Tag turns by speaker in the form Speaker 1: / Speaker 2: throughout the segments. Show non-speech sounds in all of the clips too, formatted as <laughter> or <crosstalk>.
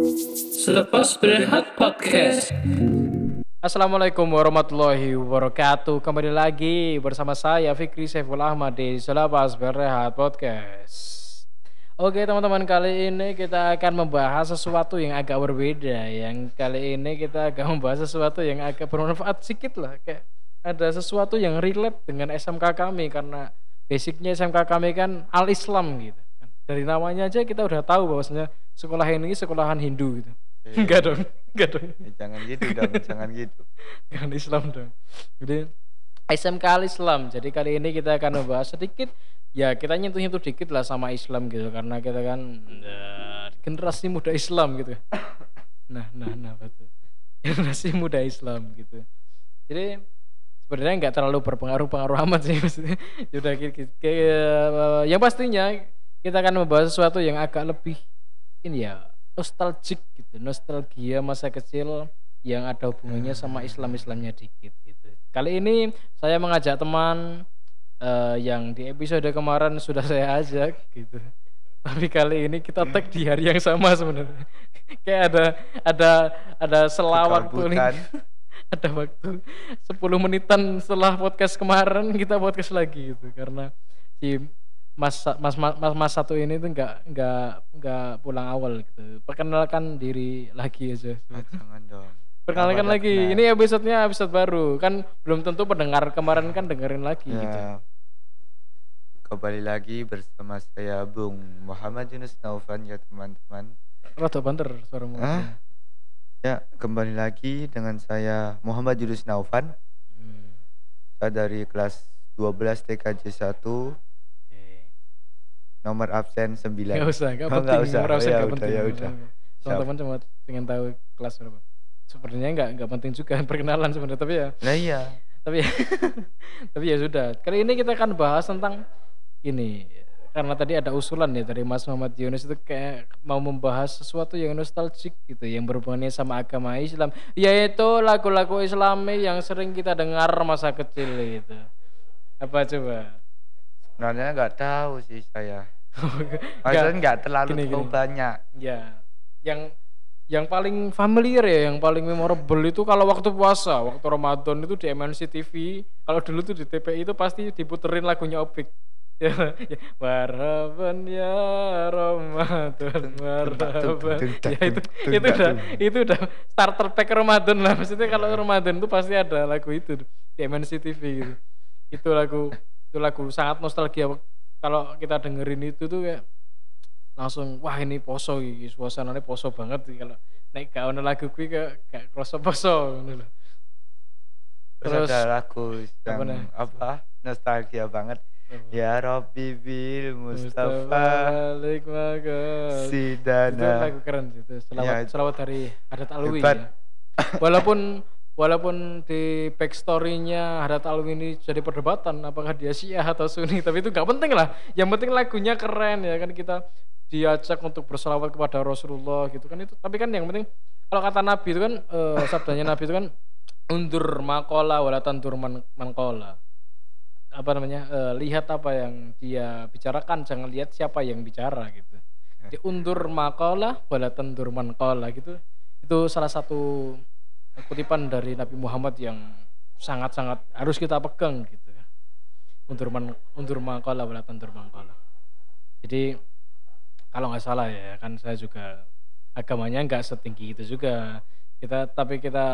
Speaker 1: Selepas berehat podcast.
Speaker 2: Assalamualaikum warahmatullahi wabarakatuh. Kembali lagi bersama saya Fikri Saiful Ahmad di Selepas Berehat Podcast. Oke teman-teman kali ini kita akan membahas sesuatu yang agak berbeda. Yang kali ini kita akan <laughs> membahas sesuatu yang agak bermanfaat sedikit lah. Kayak ada sesuatu yang relate dengan SMK kami Karena basicnya SMK kami kan al-Islam gitu. Dari namanya aja kita udah tahu bahwasanya sekolah ini sekolahan Hindu gitu
Speaker 3: Iya.
Speaker 2: Enggak dong, enggak dong
Speaker 3: Eh, jangan gitu dong, jangan gitu.
Speaker 2: kan Islam dong. Jadi SMK Al Islam. Jadi kali ini kita akan membahas sedikit ya kita nyentuh-nyentuh dikit lah sama Islam gitu karena kita kan ya, generasi muda Islam gitu. Nah, nah, nah betul. Generasi muda Islam gitu. Jadi sebenarnya nggak terlalu berpengaruh-pengaruh amat sih maksudnya. Sudah yang pastinya kita akan membahas sesuatu yang agak lebih ini ya nostalgic gitu, nostalgia masa kecil yang ada hubungannya sama Islam-Islamnya dikit gitu. Kali ini saya mengajak teman eh, yang di episode kemarin sudah saya ajak gitu. Tapi kali ini kita tag di hari yang sama sebenarnya. <laughs> Kayak ada ada ada nih.
Speaker 3: Kegabutan. <laughs>
Speaker 2: Ada waktu 10 menitan setelah podcast kemarin kita podcast lagi gitu karena si Mas Mas Mas, mas, mas satu ini tuh nggak nggak nggak pulang awal gitu. Perkenalkan diri lagi aja.
Speaker 3: Ah, jangan dong.
Speaker 2: Perkenalkan
Speaker 3: Apa
Speaker 2: lagi.
Speaker 3: kenal?
Speaker 2: Ini episodenya episode baru. Kan belum tentu pendengar kemarin kan dengerin lagi gitu.
Speaker 3: Ya. Kembali lagi bersama saya Bung Muhammad Yunus Naufan ya teman-teman.
Speaker 2: Rada banter suaramu.
Speaker 3: Hah? Ya, kembali lagi dengan saya Muhammad Yunus Naufan.
Speaker 2: Hmm,
Speaker 3: Saya dari kelas 12 TKJ 1,
Speaker 2: oke.
Speaker 3: Nomor absen 9.
Speaker 2: Nggak usah, nggak
Speaker 3: Oh,
Speaker 2: penting.
Speaker 3: usah.
Speaker 2: Nggak
Speaker 3: Oh, ya
Speaker 2: penting.
Speaker 3: ya udah.
Speaker 2: Teman-teman cuma pengen tahu kelas berapa. Sebenarnya nggak nggak penting juga <laughs> perkenalan sebenarnya, tapi ya
Speaker 3: Nah iya,
Speaker 2: tapi <laughs> tapi ya sudah kali ini kita akan bahas tentang ini karena tadi ada usulan ya dari Mas Muhammad Yunus itu kayak mau membahas sesuatu yang nostalgic gitu yang berhubungannya sama agama Islam yaitu lagu-lagu Islami yang sering kita dengar masa kecil itu apa coba
Speaker 3: sebenarnya nggak tahu sih saya. <laughs> Maksudnya nggak. terlalu
Speaker 2: gini, gini.
Speaker 3: banyak.
Speaker 2: ya yang yang paling familiar ya yang paling memorable itu kalau waktu puasa waktu Ramadan itu di MNC TV kalau dulu tuh di TPI itu pasti diputerin lagunya Opik. <laughs> Ya, ya. Marhaban ya Ramadan marhaban ya itu itu udah itu udah starter pack Ramadan lah. Maksudnya kalau Ramadan itu pasti ada lagu itu di MNC TV gitu. Itu lagu itu lagu sangat nostalgia kalau kita dengerin itu tuh kayak langsung wah ini poso iki suasananya poso banget kalau naik gak ono lagu kuwi kayak gak kroso poso ngono.
Speaker 3: Terus,
Speaker 2: Terus
Speaker 3: ada lagu yang
Speaker 2: apa
Speaker 3: apa, nostalgia banget. Ya Rabbi bil
Speaker 2: Mustafa Maga. itu
Speaker 3: Sidana.
Speaker 2: lagu keren itu selawat
Speaker 3: Ya,
Speaker 2: selawat dari Hadat Alwi
Speaker 3: Hebat.
Speaker 2: ya. walaupun walaupun di backstory-nya Hadat Alwi ini jadi perdebatan apakah dia Syiah atau Sunni tapi itu nggak penting lah. Yang penting lagunya keren ya kan kita diajak untuk berselawat kepada Rasulullah gitu kan itu. Tapi kan yang penting kalau kata Nabi itu kan eh, sabdanya Nabi itu kan undur makola wala tandur man, mankola apa namanya eh, lihat apa yang dia bicarakan jangan lihat siapa yang bicara gitu. Diundur makola wala tandur mankola gitu. Itu salah satu kutipan dari Nabi Muhammad yang sangat-sangat harus kita pegang gitu kan. Undur man undur makola wala tandur mankola jadi kalau nggak salah ya kan saya juga agamanya nggak setinggi itu juga. Kita tapi kita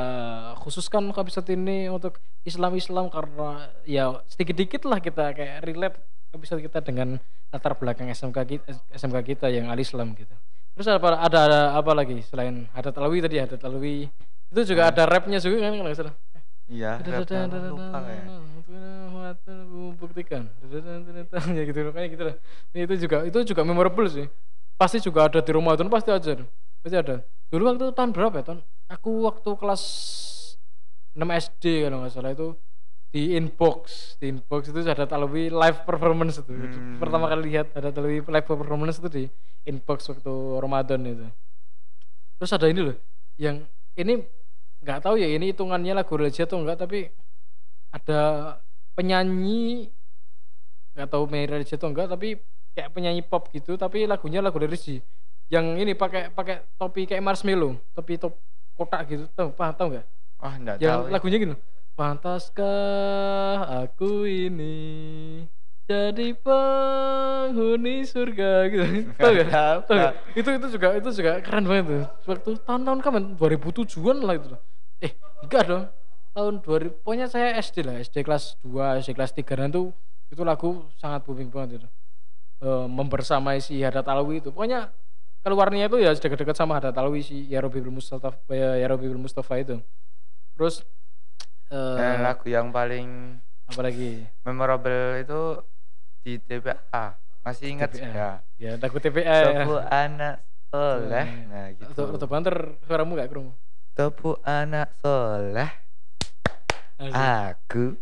Speaker 2: khususkan episode ini untuk Islam-Islam karena ya sedikit-dikit lah kita kayak relate episode kita dengan latar belakang SMK kita, SMK kita yang al Islam gitu. Terus apa ada, ada apa lagi selain Hadat Alwi tadi? Hadat Alwi itu juga ada rapnya juga kan kalau nggak salah.
Speaker 3: Iya, rapnya lupa kayak.
Speaker 2: buktikan ya gitu kayak gitu lah. Itu juga itu juga memorable sih. Pasti juga ada di Ramadan pasti ada pasti ada. Dulu waktu tahun berapa ya tahun aku waktu kelas 6 SD kalau nggak salah itu di inbox. Di inbox itu ada Talwi live performance itu.
Speaker 3: Hmm.
Speaker 2: pertama kali lihat ada Talwi live performance itu di inbox waktu Ramadan itu. Terus ada ini loh yang ini nggak tahu ya ini hitungannya lagu religi atau enggak tapi ada penyanyi nggak tahu Mary religi atau enggak tapi kayak penyanyi pop gitu tapi lagunya lagu religi yang ini pakai pakai topi kayak marshmallow topi top kotak gitu tahu paham tahu nggak
Speaker 3: Oh, enggak
Speaker 2: yang
Speaker 3: tahu.
Speaker 2: lagunya gini pantaskah aku ini jadi penghuni surga gitu. Tahu nggak
Speaker 3: Tahu,
Speaker 2: itu itu juga itu juga keren banget tuh. Waktu tahun-tahun kapan? 2007an lah itu eh enggak dong. Tahun 2000 pokoknya saya SD lah SD kelas 2 SD kelas 3 dan itu itu lagu sangat booming banget itu. Eh, membersamai si Hadat Alwi itu. Pokoknya keluarnya itu ya dekat-dekat sama Hadat Alwi si Yarobi Bil Mustafa ya Yarobi Bil Mustafa itu. Terus eh
Speaker 3: Eh, lagu yang paling
Speaker 2: apa lagi?
Speaker 3: memorable itu di TPA. Masih ingat
Speaker 2: TPA.
Speaker 3: ya?
Speaker 2: ya lagu TPA ya.
Speaker 3: Tepu anak soleh. Nah, gitu.
Speaker 2: Atau banter suaramu gak kerungu
Speaker 3: Tepu anak soleh. Aku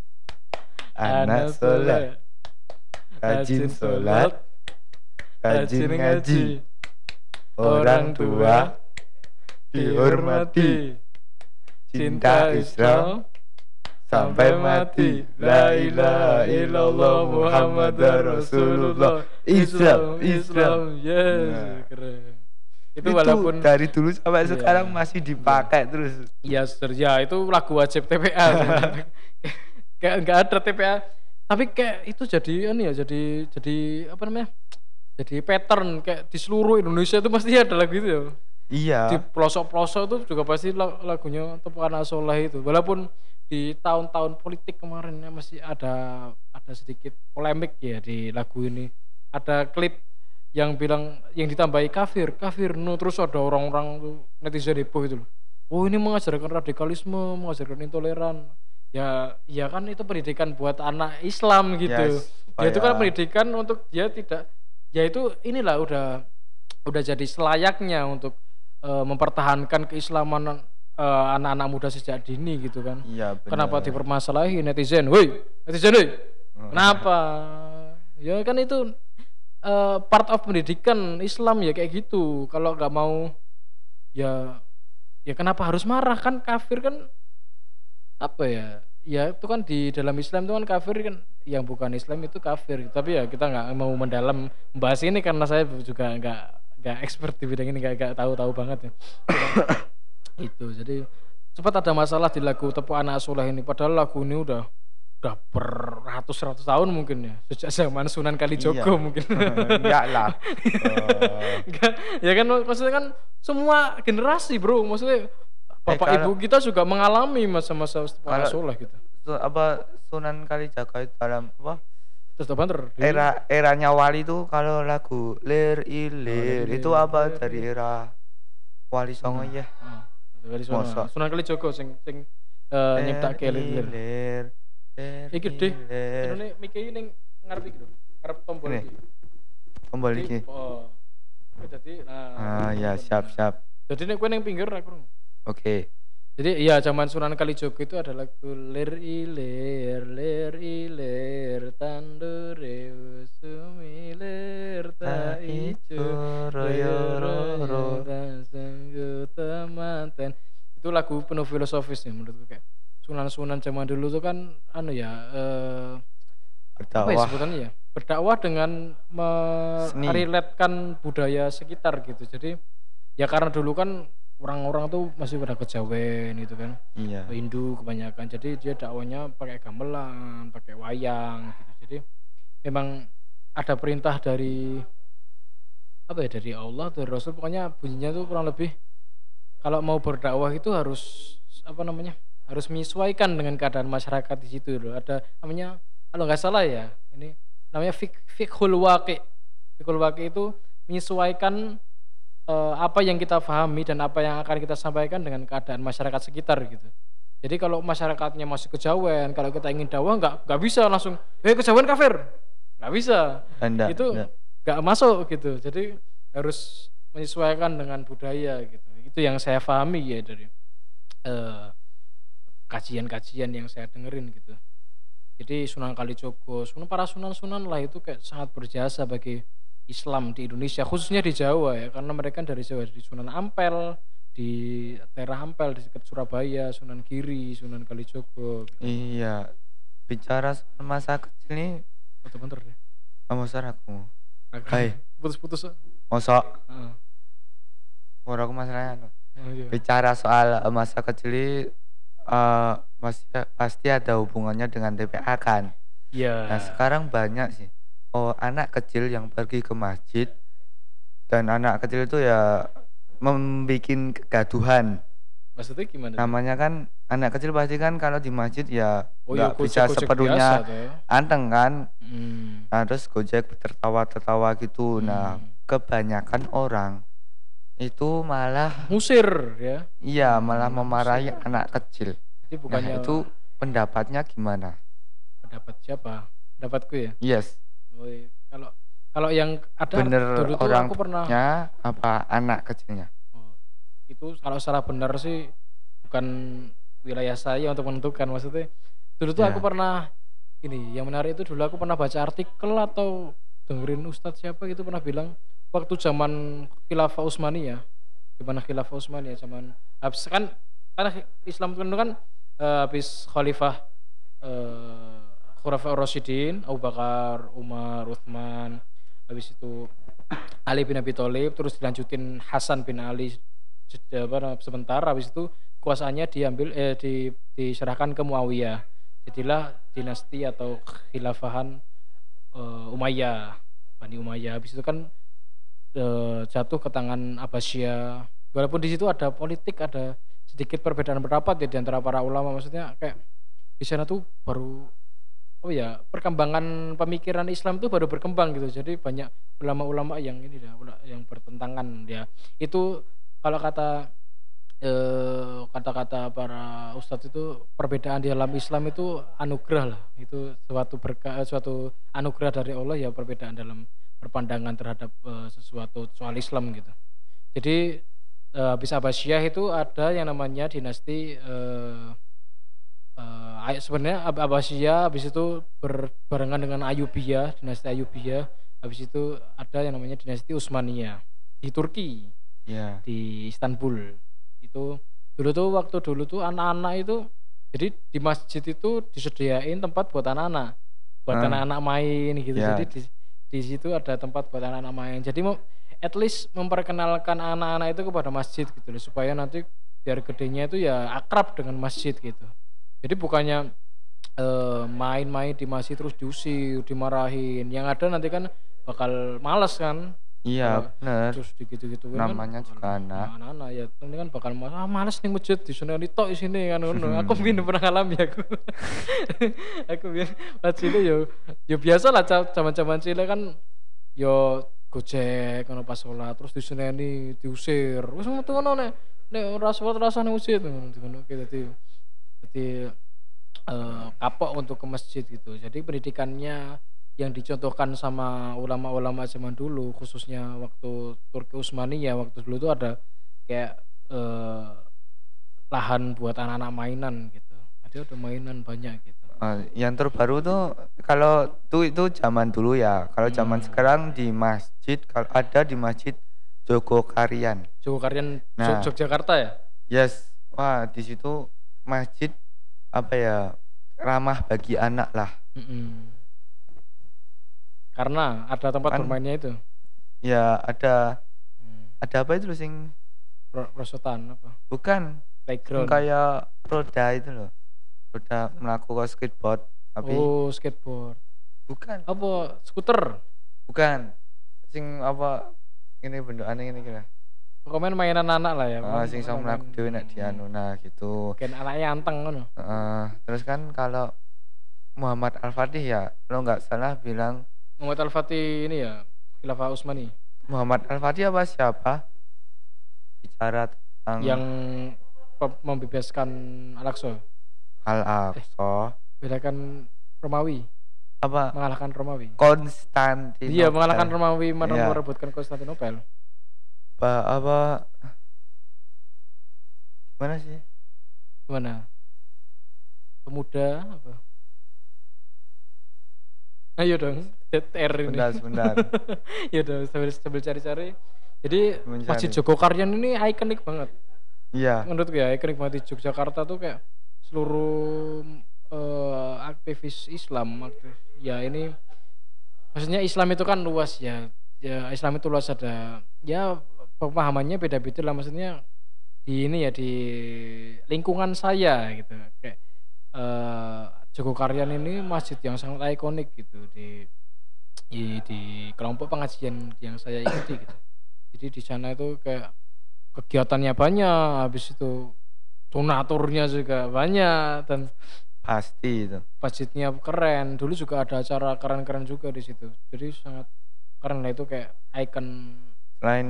Speaker 3: anak soleh. Rajin sholat, rajin ngaji. Orang tua dihormati. Cinta Islam sampai mati. La ilaha illallah Muhammad Rasulullah. Islam, Islam.
Speaker 2: yes
Speaker 3: Nah.
Speaker 2: keren itu,
Speaker 3: Itu
Speaker 2: walaupun
Speaker 3: dari dulu sampai
Speaker 2: Iya.
Speaker 3: sekarang masih dipakai terus.
Speaker 2: ya Sir, ya itu lagu wajib TPA <laughs> kayak nggak ada TPA tapi kayak itu jadi ini ya jadi jadi apa namanya jadi pattern kayak di seluruh Indonesia itu pasti ada lagu itu ya
Speaker 3: Iya.
Speaker 2: di pelosok-pelosok itu juga pasti la- lagunya Tepukan Soleh itu. Walaupun di tahun-tahun politik kemarin ya masih ada ada sedikit polemik ya di lagu ini. Ada klip yang bilang yang ditambahi kafir kafir no terus ada orang-orang tuh netizen heboh itu loh. Oh ini mengajarkan radikalisme mengajarkan intoleran. Ya ya kan itu pendidikan buat anak Islam gitu.
Speaker 3: Yes,
Speaker 2: ya itu kan pendidikan untuk dia tidak ya itu inilah udah udah jadi selayaknya untuk eh, mempertahankan keislaman eh, anak-anak muda sejak dini gitu kan.
Speaker 3: Iya benar.
Speaker 2: kenapa dipermasalahi netizen? Woi netizen woi.
Speaker 3: Hmm.
Speaker 2: kenapa? Ya kan itu eh, part of pendidikan Islam ya kayak gitu. Kalau nggak mau ya ya kenapa harus marah? Kan kafir kan apa ya? Ya itu kan di dalam Islam itu kan kafir kan yang bukan Islam itu kafir. Tapi ya kita nggak mau mendalam membahas ini karena saya juga nggak nggak expert di bidang ini nggak nggak tahu-tahu banget ya. <coughs> Itu jadi sempat ada masalah di lagu Tepuk Anak Soleh ini. Padahal lagu ini udah udah beratus-ratus tahun mungkin ya. Sejak zaman Sunan Kalijogo
Speaker 3: Iya.
Speaker 2: mungkin. <laughs>
Speaker 3: Enggak lah. <laughs>
Speaker 2: Enggak, ya kan maksudnya kan semua generasi bro. Maksudnya bapak
Speaker 3: Eh, kalau-
Speaker 2: ibu kita juga mengalami masa-masa Tepuk Anak Soleh gitu.
Speaker 3: apa Sunan Kalijaga itu dalam apa
Speaker 2: terus banter
Speaker 3: era eranya Wali itu kalau lagu Lir Ilir
Speaker 2: Lir
Speaker 3: itu apa dari era Wali Songo ya?
Speaker 2: Kali Sunan
Speaker 3: Masa?
Speaker 2: Sunan Kalijogo sing sing eh, nyiptake lir
Speaker 3: Lir.
Speaker 2: Iki.
Speaker 3: Lir.
Speaker 2: Ini Miki ning ngarep iki lho ngarep tombol
Speaker 3: Ini.
Speaker 2: iki.
Speaker 3: Tombol iki.
Speaker 2: oh jadi nah
Speaker 3: ah ya siap siap.
Speaker 2: Jadi nek kowe ning pinggir aku
Speaker 3: oke
Speaker 2: Jadi iya zaman Sunan Kalijogo itu ada lagu lir ilir lir ilir tandure usumi lir ta ijo
Speaker 3: royo roro.
Speaker 2: Sungguh temanten itu lagu penuh filosofis ya menurutku kayak Sunan-sunan zaman dulu tuh kan anu ya eh, apa ya
Speaker 3: berdakwah.
Speaker 2: sebutannya ya? Berdakwah dengan meriletkan budaya sekitar gitu. Jadi ya karena dulu kan orang-orang tuh masih pada kejawen gitu kan.
Speaker 3: Iya.
Speaker 2: Hindu kebanyakan. Jadi dia dakwanya pakai gamelan pakai wayang gitu. Jadi memang ada perintah dari apa ya dari Allah dari Rasul. Pokoknya bunyinya tuh kurang lebih kalau mau berdakwah itu harus apa namanya harus menyesuaikan dengan keadaan masyarakat di situ loh. Ada namanya kalau nggak salah ya ini namanya fik fikhul waqi. Fikhul waqi itu menyesuaikan eh, apa yang kita pahami dan apa yang akan kita sampaikan dengan keadaan masyarakat sekitar gitu. Jadi kalau masyarakatnya masih kejawen, kalau kita ingin dakwah nggak nggak bisa langsung, eh kejawen kafir, nggak bisa,
Speaker 3: Anda
Speaker 2: itu nggak masuk gitu. Jadi harus menyesuaikan dengan budaya gitu. Itu yang saya pahami ya dari eh, kajian-kajian yang saya dengerin gitu. Jadi Sunan Kalijogo, Sunan para sunan-sunan lah itu kayak sangat berjasa bagi Islam di Indonesia, khususnya di Jawa ya, karena mereka dari Jawa di Sunan Ampel, di daerah Ampel di dekat Surabaya, Sunan Giri, Sunan Kalijogo. Gitu.
Speaker 3: iya bicara masa kecil nih
Speaker 2: Betul bener ya.
Speaker 3: kamu aku Hai.
Speaker 2: Putus-putus.
Speaker 3: masa. Ora aku masalahnya anu,
Speaker 2: Oh, iya.
Speaker 3: bicara soal masa kecil ini, eh, pasti pasti ada hubungannya dengan TPA kan.
Speaker 2: Iya.
Speaker 3: Nah sekarang banyak sih oh anak kecil yang pergi ke masjid dan anak kecil itu ya membuat kegaduhan.
Speaker 2: Maksudnya gimana?
Speaker 3: Namanya kan anak kecil pasti kan kalau di masjid ya
Speaker 2: Oh, ya
Speaker 3: nggak bisa
Speaker 2: gojek-gojek
Speaker 3: sepenuhnya anteng kan.
Speaker 2: Hmm.
Speaker 3: Nah terus gojek tertawa-tertawa gitu. Nah
Speaker 2: Hmm.
Speaker 3: kebanyakan orang itu malah
Speaker 2: Musir ya.
Speaker 3: iya malah
Speaker 2: Hmm,
Speaker 3: memarahi
Speaker 2: musir.
Speaker 3: anak kecil.
Speaker 2: Jadi
Speaker 3: Nah
Speaker 2: bukannya
Speaker 3: itu pendapatnya gimana?
Speaker 2: pendapat siapa? Pendapatku ya.
Speaker 3: Yes,
Speaker 2: Oh, iya. Kalau kalau yang ada
Speaker 3: bener
Speaker 2: dulu tuh
Speaker 3: orang
Speaker 2: aku pernah
Speaker 3: nya apa anak kecilnya?
Speaker 2: Oh, itu kalau salah benar sih bukan wilayah saya untuk menentukan maksudnya dulu tuh
Speaker 3: Ya.
Speaker 2: aku pernah ini yang menarik itu dulu aku pernah baca artikel atau dengerin ustadz siapa gitu pernah bilang waktu zaman khilafah Utsmaniyah gimana khilafah Utsmaniyah zaman habis kan karena Islam itu kan eh, habis khalifah eh Khulafaur Rasyidin Abu Bakar Umar Uthman habis itu Ali bin Abi Thalib terus dilanjutin Hasan bin Ali sebentar habis itu kuasaannya diambil eh di, diserahkan ke Muawiyah. Jadilah dinasti atau khilafahan eh, Umayyah Bani Umayyah. Habis itu kan eh, jatuh ke tangan Abbasiyah. Walaupun di situ ada politik ada sedikit perbedaan pendapat ya di antara para ulama. Maksudnya kayak di sana tuh baru oh ya perkembangan pemikiran Islam tuh baru berkembang gitu. Jadi banyak ulama-ulama yang ini ula- yang bertentangan ya itu kalau kata eh, kata-kata para ustadz itu perbedaan di dalam Islam itu anugerah lah. Itu suatu berkah eh, suatu anugerah dari Allah ya perbedaan dalam berpandangan terhadap eh, sesuatu soal Islam gitu. Jadi eh, habis Abbasiyah itu ada yang namanya dinasti eh, Ay- sebenarnya Ab- Abbasiyah habis itu berbarengan dengan Ayubiyah dinasti Ayubiyah habis itu ada yang namanya dinasti Utsmaniyah di Turki
Speaker 3: Iya.
Speaker 2: di Istanbul itu dulu tuh waktu dulu tuh anak-anak itu jadi di masjid itu disediain tempat buat anak-anak buat
Speaker 3: Ah.
Speaker 2: anak-anak main gitu
Speaker 3: Ya.
Speaker 2: jadi di, di situ ada tempat buat anak-anak main jadi mau at least memperkenalkan anak-anak itu kepada masjid gitu loh supaya nanti biar gedenya itu ya akrab dengan masjid gitu jadi bukannya eh, main-main di masjid terus diusir dimarahin. Yang ada nanti kan bakal males kan?
Speaker 3: Iya,
Speaker 2: Kalau
Speaker 3: bener.
Speaker 2: terus digitu-gitu
Speaker 3: Namanya juga anak.
Speaker 2: anak ya ini kan bakal malas ah, males nih masjid di sana di tok di sini kan. Ngono. <laughs> Aku bin pernah ngalami aku. <laughs> Aku bin pas cilik yo yo biasa lah zaman-zaman cilik kan yo gojek ngono pas sholat terus diseneni diusir. Wis metu ngono nek nek ora sholat rasane masjid. Ngono ngono gitu jadi eh, kapok untuk ke masjid gitu jadi pendidikannya yang dicontohkan sama ulama-ulama zaman dulu khususnya waktu Turki Utsmaniyah waktu dulu tuh ada kayak eh, lahan buat anak-anak mainan gitu ada ada mainan banyak gitu
Speaker 3: Eh, yang terbaru tuh kalau tuh itu zaman dulu ya. Kalau zaman
Speaker 2: Hmm.
Speaker 3: sekarang di masjid kalau ada di masjid Jogokarian.
Speaker 2: Jogokarian
Speaker 3: Nah.
Speaker 2: Yogyakarta ya
Speaker 3: Yes. Wah, di situ masjid apa ya? ramah bagi anak lah.
Speaker 2: Mm-mm. karena ada tempat
Speaker 3: Kan-
Speaker 2: bermainnya itu
Speaker 3: Ya, ada
Speaker 2: Hmm.
Speaker 3: ada apa itu loh sing
Speaker 2: Pro- prosotan apa
Speaker 3: bukan
Speaker 2: playground
Speaker 3: kayak roda itu loh. Roda melakukan skateboard tapi
Speaker 2: oh skateboard
Speaker 3: bukan,
Speaker 2: apa skuter
Speaker 3: bukan. Sing apa ini bentukannya ini kira.
Speaker 2: Pokoknya mainan anak lah ya. Pokoknya
Speaker 3: sing sama
Speaker 2: main-
Speaker 3: mlaku dhewe nek di anu nah gitu.
Speaker 2: Mungkin anaknya anteng kan
Speaker 3: Heeh, terus kan kalau Muhammad Al-Fatih ya, kalau nggak salah bilang
Speaker 2: Muhammad Al-Fatih ini ya Khilafah Utsmani.
Speaker 3: Muhammad Al-Fatih apa siapa? Bicara tentang
Speaker 2: yang membebaskan Al-Aqsa.
Speaker 3: Al-Aqsa.
Speaker 2: Bedakan Romawi.
Speaker 3: Apa?
Speaker 2: Mengalahkan Romawi.
Speaker 3: Konstantinopel.
Speaker 2: iya mengalahkan Romawi
Speaker 3: Iya.
Speaker 2: merebutkan Konstantinopel
Speaker 3: apa, apa gimana sih?
Speaker 2: Mana? Pemuda apa? Ayo dong, dead air ini.
Speaker 3: Sebentar, sebentar. <laughs>
Speaker 2: ya dong, sambil sambil cari-cari. Jadi
Speaker 3: Mencari.
Speaker 2: Masjid Jogokarian ini ikonik banget.
Speaker 3: Iya,
Speaker 2: Menurutku ya ikonik banget di Yogyakarta tuh kayak seluruh eh, aktivis Islam aktif. Ya ini maksudnya Islam itu kan luas ya. Ya Islam itu luas ada ya pemahamannya beda-beda lah maksudnya di ini ya di lingkungan saya gitu kayak eh Jogokarian ini masjid yang sangat ikonik gitu di di, di kelompok pengajian yang saya ikuti gitu. Jadi di sana itu kayak kegiatannya banyak, habis itu donaturnya juga banyak dan
Speaker 3: Pasti itu.
Speaker 2: masjidnya keren. Dulu juga ada acara keren-keren juga di situ. Jadi sangat keren lah itu kayak ikon
Speaker 3: Selain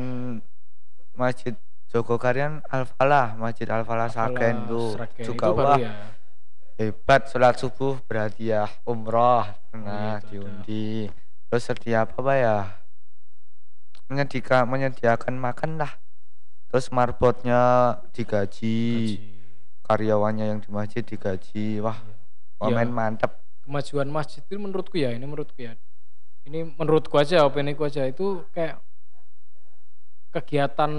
Speaker 3: Masjid Jogokarian Al-Falah, Masjid Al-Falah Sragen tuh juga
Speaker 2: itu
Speaker 3: wah
Speaker 2: ya.
Speaker 3: hebat sholat subuh berhadiah umroh pernah
Speaker 2: itu ada.
Speaker 3: diundi. Terus setiap apa ya? Menyediakan menyediakan makan lah. Terus marbotnya digaji,
Speaker 2: Gaji.
Speaker 3: karyawannya yang di masjid digaji. Wah,
Speaker 2: Ya.
Speaker 3: komen mantep.
Speaker 2: kemajuan masjid itu menurutku ya ini menurutku ya ini menurutku aja opiniku aja itu kayak kegiatan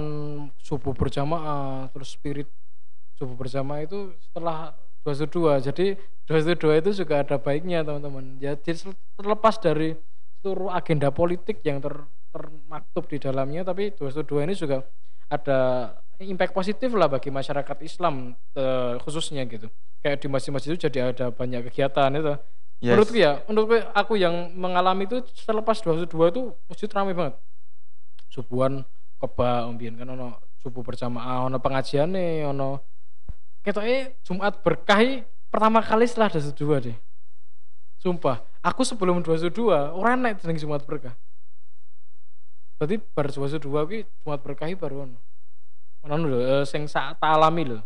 Speaker 2: subuh berjamaah terus spirit subuh berjamaah itu setelah 212 jadi 212 itu juga ada baiknya teman-teman. Ya jadi terlepas dari seluruh agenda politik yang ter, termaktub di dalamnya tapi 212 ini juga ada impact positif lah bagi masyarakat Islam eh, khususnya gitu. Kayak di masjid-masjid itu jadi ada banyak kegiatan itu.
Speaker 3: Yes.
Speaker 2: menurutku ya menurutku aku yang mengalami itu selepas 212 itu masjid ramai banget. Subuhan keba umbien kan ono subuh berjamaah ono pengajian nih ono ketoknya Jumat berkah pertama kali setelah 212 deh. Sumpah aku sebelum 212 orang naik jeneng Jumat berkah. Berarti bar 212 ki Jumat berkah baru ono. Ono lho eh, sing sak tak alami lho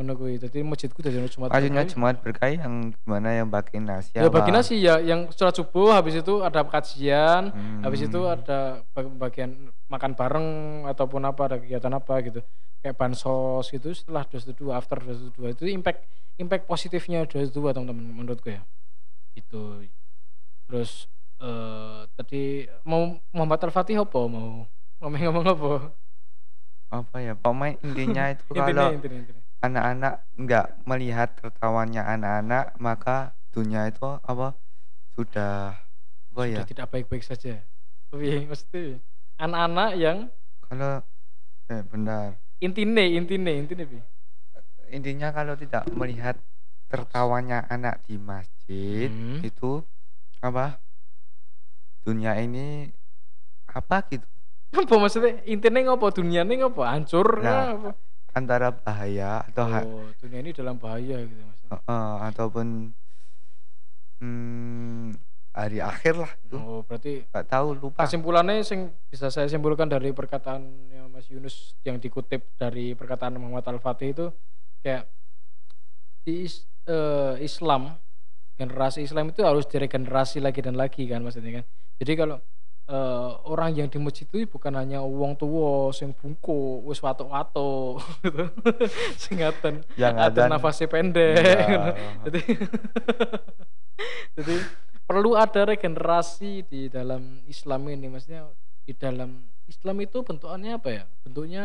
Speaker 2: ngono kuwi dadi masjidku dadi Jumat
Speaker 3: Maksudnya
Speaker 2: berkah i.
Speaker 3: Jumat berkah yang gimana yang bagiin nasi
Speaker 2: Ya bagi nasi ya yang sholat subuh habis itu ada kajian,
Speaker 3: Hmm.
Speaker 2: habis itu ada bag- bagian makan bareng ataupun apa ada kegiatan apa gitu. Kayak bansos gitu setelah 212 after 212 itu impact impact positifnya 212 teman-teman menurutku ya. Itu. Terus eh tadi mau Muhammad Al-Fatih apa mau ngomong-ngomong apa?
Speaker 3: apa ya pokoknya intinya itu <laughs>
Speaker 2: Intinya
Speaker 3: kalau
Speaker 2: intinya intinya.
Speaker 3: Anak-anak nggak melihat tertawanya anak-anak maka dunia itu apa sudah apa ya
Speaker 2: Sudah tidak baik-baik saja. Tapi <laughs> mesti anak-anak yang
Speaker 3: kalau eh, benar
Speaker 2: intine intine intine Pi.
Speaker 3: intinya kalau tidak melihat tertawanya anak di masjid
Speaker 2: Hmm.
Speaker 3: itu apa dunia ini apa gitu
Speaker 2: apa maksudnya intinya ngopo dunia ini ngopo hancur
Speaker 3: Nah,
Speaker 2: apa?
Speaker 3: Antara bahaya atau ha-
Speaker 2: oh dunia ini dalam bahaya gitu maksudnya
Speaker 3: eh, ataupun hmm, hari akhir lah itu.
Speaker 2: Oh berarti
Speaker 3: nggak tahu lupa.
Speaker 2: kesimpulannya sing bisa saya simpulkan dari perkataannya Mas Yunus yang dikutip dari perkataan Muhammad Al-Fatih itu kayak di is- eh, Islam generasi Islam itu harus diregenerasi lagi dan lagi kan maksudnya kan. Jadi kalau eh, orang yang di masjid itu bukan hanya wong tua sing bungku wis watuk-watuk <laughs> gitu sing ngaten
Speaker 3: yang
Speaker 2: ada nafasnya pendek
Speaker 3: Iya. <laughs>
Speaker 2: jadi <laughs> jadi perlu ada regenerasi di dalam Islam ini maksudnya di dalam Islam itu bentukannya apa ya bentuknya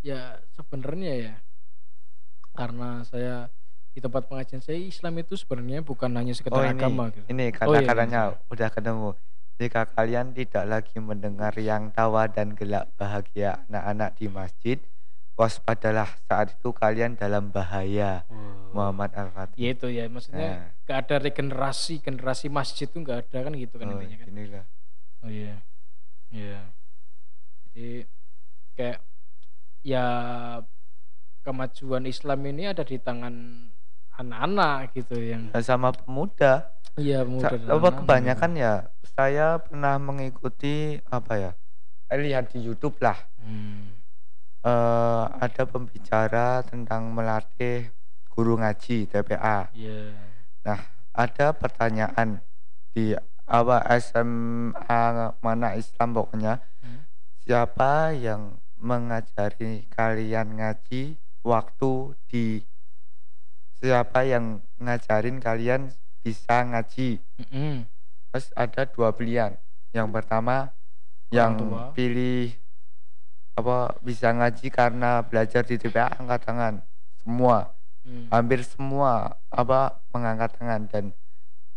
Speaker 2: ya sebenarnya ya karena saya di tempat pengajian saya Islam itu sebenarnya bukan hanya sekedar
Speaker 3: Oh ini,
Speaker 2: agama gitu
Speaker 3: ini
Speaker 2: Oh, iya,
Speaker 3: kata-katanya
Speaker 2: iya.
Speaker 3: udah ketemu. Jika kalian tidak lagi mendengar yang tawa dan gelak bahagia anak-anak di masjid, waspadalah saat itu kalian dalam bahaya. Muhammad Al-Fatih.
Speaker 2: ya itu ya maksudnya
Speaker 3: Nah,
Speaker 2: gak ada regenerasi generasi masjid itu gak ada kan gitu kan
Speaker 3: oh,
Speaker 2: intinya kan
Speaker 3: inilah.
Speaker 2: Oh iya. Iya. Jadi kayak ya kemajuan Islam ini ada di tangan anak-anak gitu yang
Speaker 3: Dan sama pemuda.
Speaker 2: iya muda
Speaker 3: Sa- apa kebanyakan ya saya pernah mengikuti apa ya? eh, Lihat di YouTube lah.
Speaker 2: Hmm.
Speaker 3: eh, ada pembicara tentang melatih guru ngaji TPA.
Speaker 2: Iya.
Speaker 3: ada pertanyaan di apa SMA mana Islam pokoknya
Speaker 2: Hmm.
Speaker 3: siapa yang mengajari kalian ngaji waktu di siapa yang ngajarin kalian bisa ngaji
Speaker 2: Mm-mm.
Speaker 3: terus ada dua pilihan yang pertama yang
Speaker 2: tua.
Speaker 3: pilih apa bisa ngaji karena belajar di TPA angkat tangan semua
Speaker 2: Hmm.
Speaker 3: hampir semua apa mengangkat tangan dan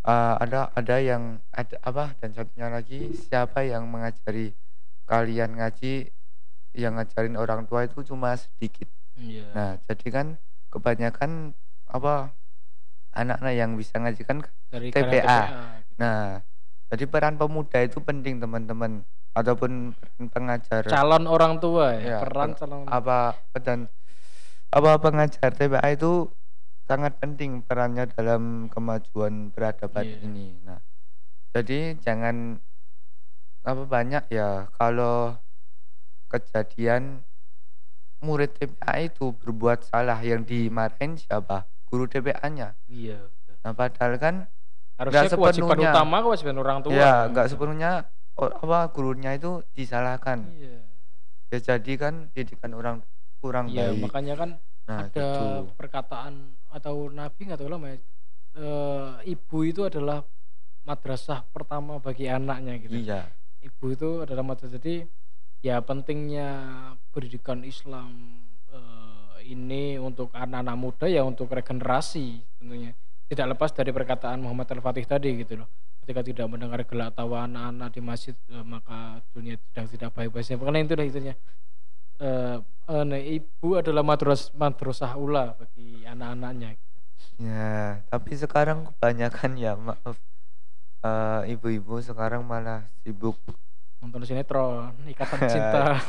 Speaker 3: uh, ada ada yang ada apa dan satunya lagi siapa yang mengajari kalian ngaji yang ngajarin orang tua itu cuma sedikit.
Speaker 2: Iya.
Speaker 3: Nah, jadi kan kebanyakan apa anak-anak yang bisa ngaji kan
Speaker 2: dari karena
Speaker 3: TPA.
Speaker 2: gitu.
Speaker 3: Nah, jadi peran pemuda itu penting teman-teman ataupun pengajar
Speaker 2: calon orang tua ya,
Speaker 3: Ya,
Speaker 2: peran calon
Speaker 3: apa dan apa pengajar TPA itu sangat penting perannya dalam kemajuan peradaban
Speaker 2: Iya.
Speaker 3: ini. Nah, jadi jangan apa banyak ya kalau kejadian murid TPA itu berbuat salah yang dimarahin siapa? Guru TPA-nya.
Speaker 2: iya betul.
Speaker 3: Nah, padahal kan
Speaker 2: harusnya kewajiban
Speaker 3: sepenuhnya.
Speaker 2: utama kewajiban orang tua
Speaker 3: ya nggak sepenuhnya apa gurunya itu disalahkan.
Speaker 2: iya
Speaker 3: Ya jadi kan didikan orang kurang
Speaker 2: iya
Speaker 3: baik.
Speaker 2: makanya kan
Speaker 3: Nah,
Speaker 2: ada
Speaker 3: gitu.
Speaker 2: perkataan atau nabi nggak tahu lama ya eh, ibu itu adalah madrasah pertama bagi anaknya gitu
Speaker 3: Iya.
Speaker 2: ibu itu adalah madrasah jadi ya pentingnya pendidikan Islam eh, ini untuk anak-anak muda ya untuk regenerasi tentunya. Tidak lepas dari perkataan Muhammad Al-Fatih tadi gitu loh. Ketika tidak mendengar gelak tawa anak-anak di masjid eh, maka dunia sedang tidak baik-baiknya. Karena itu lah itunya. Eh, eh, nah, ibu adalah madras madrasah ula bagi anak-anaknya.
Speaker 3: Ya, tapi sekarang kebanyakan ya maaf. Ibu-ibu sekarang malah sibuk.
Speaker 2: Nonton sinetron ikatan <laughs> cinta.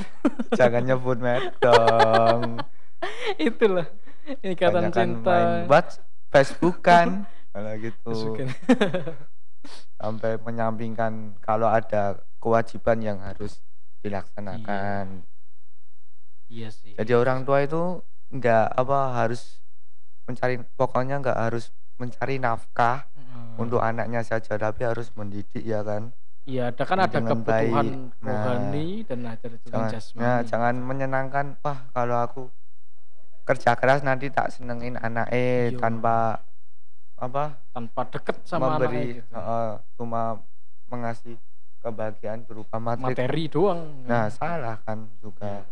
Speaker 3: Jangan nyebut merek dong. <laughs> <laughs>
Speaker 2: itulah ikatan
Speaker 3: Kebanyakan
Speaker 2: cinta
Speaker 3: main WhatsApp, Facebookan, <laughs> malah gitu. <laughs> Sampai menyampingkan kalau ada kewajiban yang harus dilaksanakan.
Speaker 2: iya sih
Speaker 3: Jadi orang tua itu nggak apa harus mencari pokoknya nggak harus mencari nafkah
Speaker 2: Heeh.
Speaker 3: untuk anaknya saja tapi harus mendidik ya kan.
Speaker 2: Iya, ada kan ada kebutuhan
Speaker 3: baik. Nah,
Speaker 2: rohani dan ada kebutuhan
Speaker 3: Jangan
Speaker 2: jasmani.
Speaker 3: nah, jangan menyenangkan wah kalau aku kerja keras nanti tak senengin anak eh
Speaker 2: Iya.
Speaker 3: tanpa apa
Speaker 2: tanpa deket sama
Speaker 3: memberi
Speaker 2: gitu.
Speaker 3: heeh, cuma mengasih kebahagiaan berupa materi.
Speaker 2: materi doang.
Speaker 3: Nah, salah kan juga.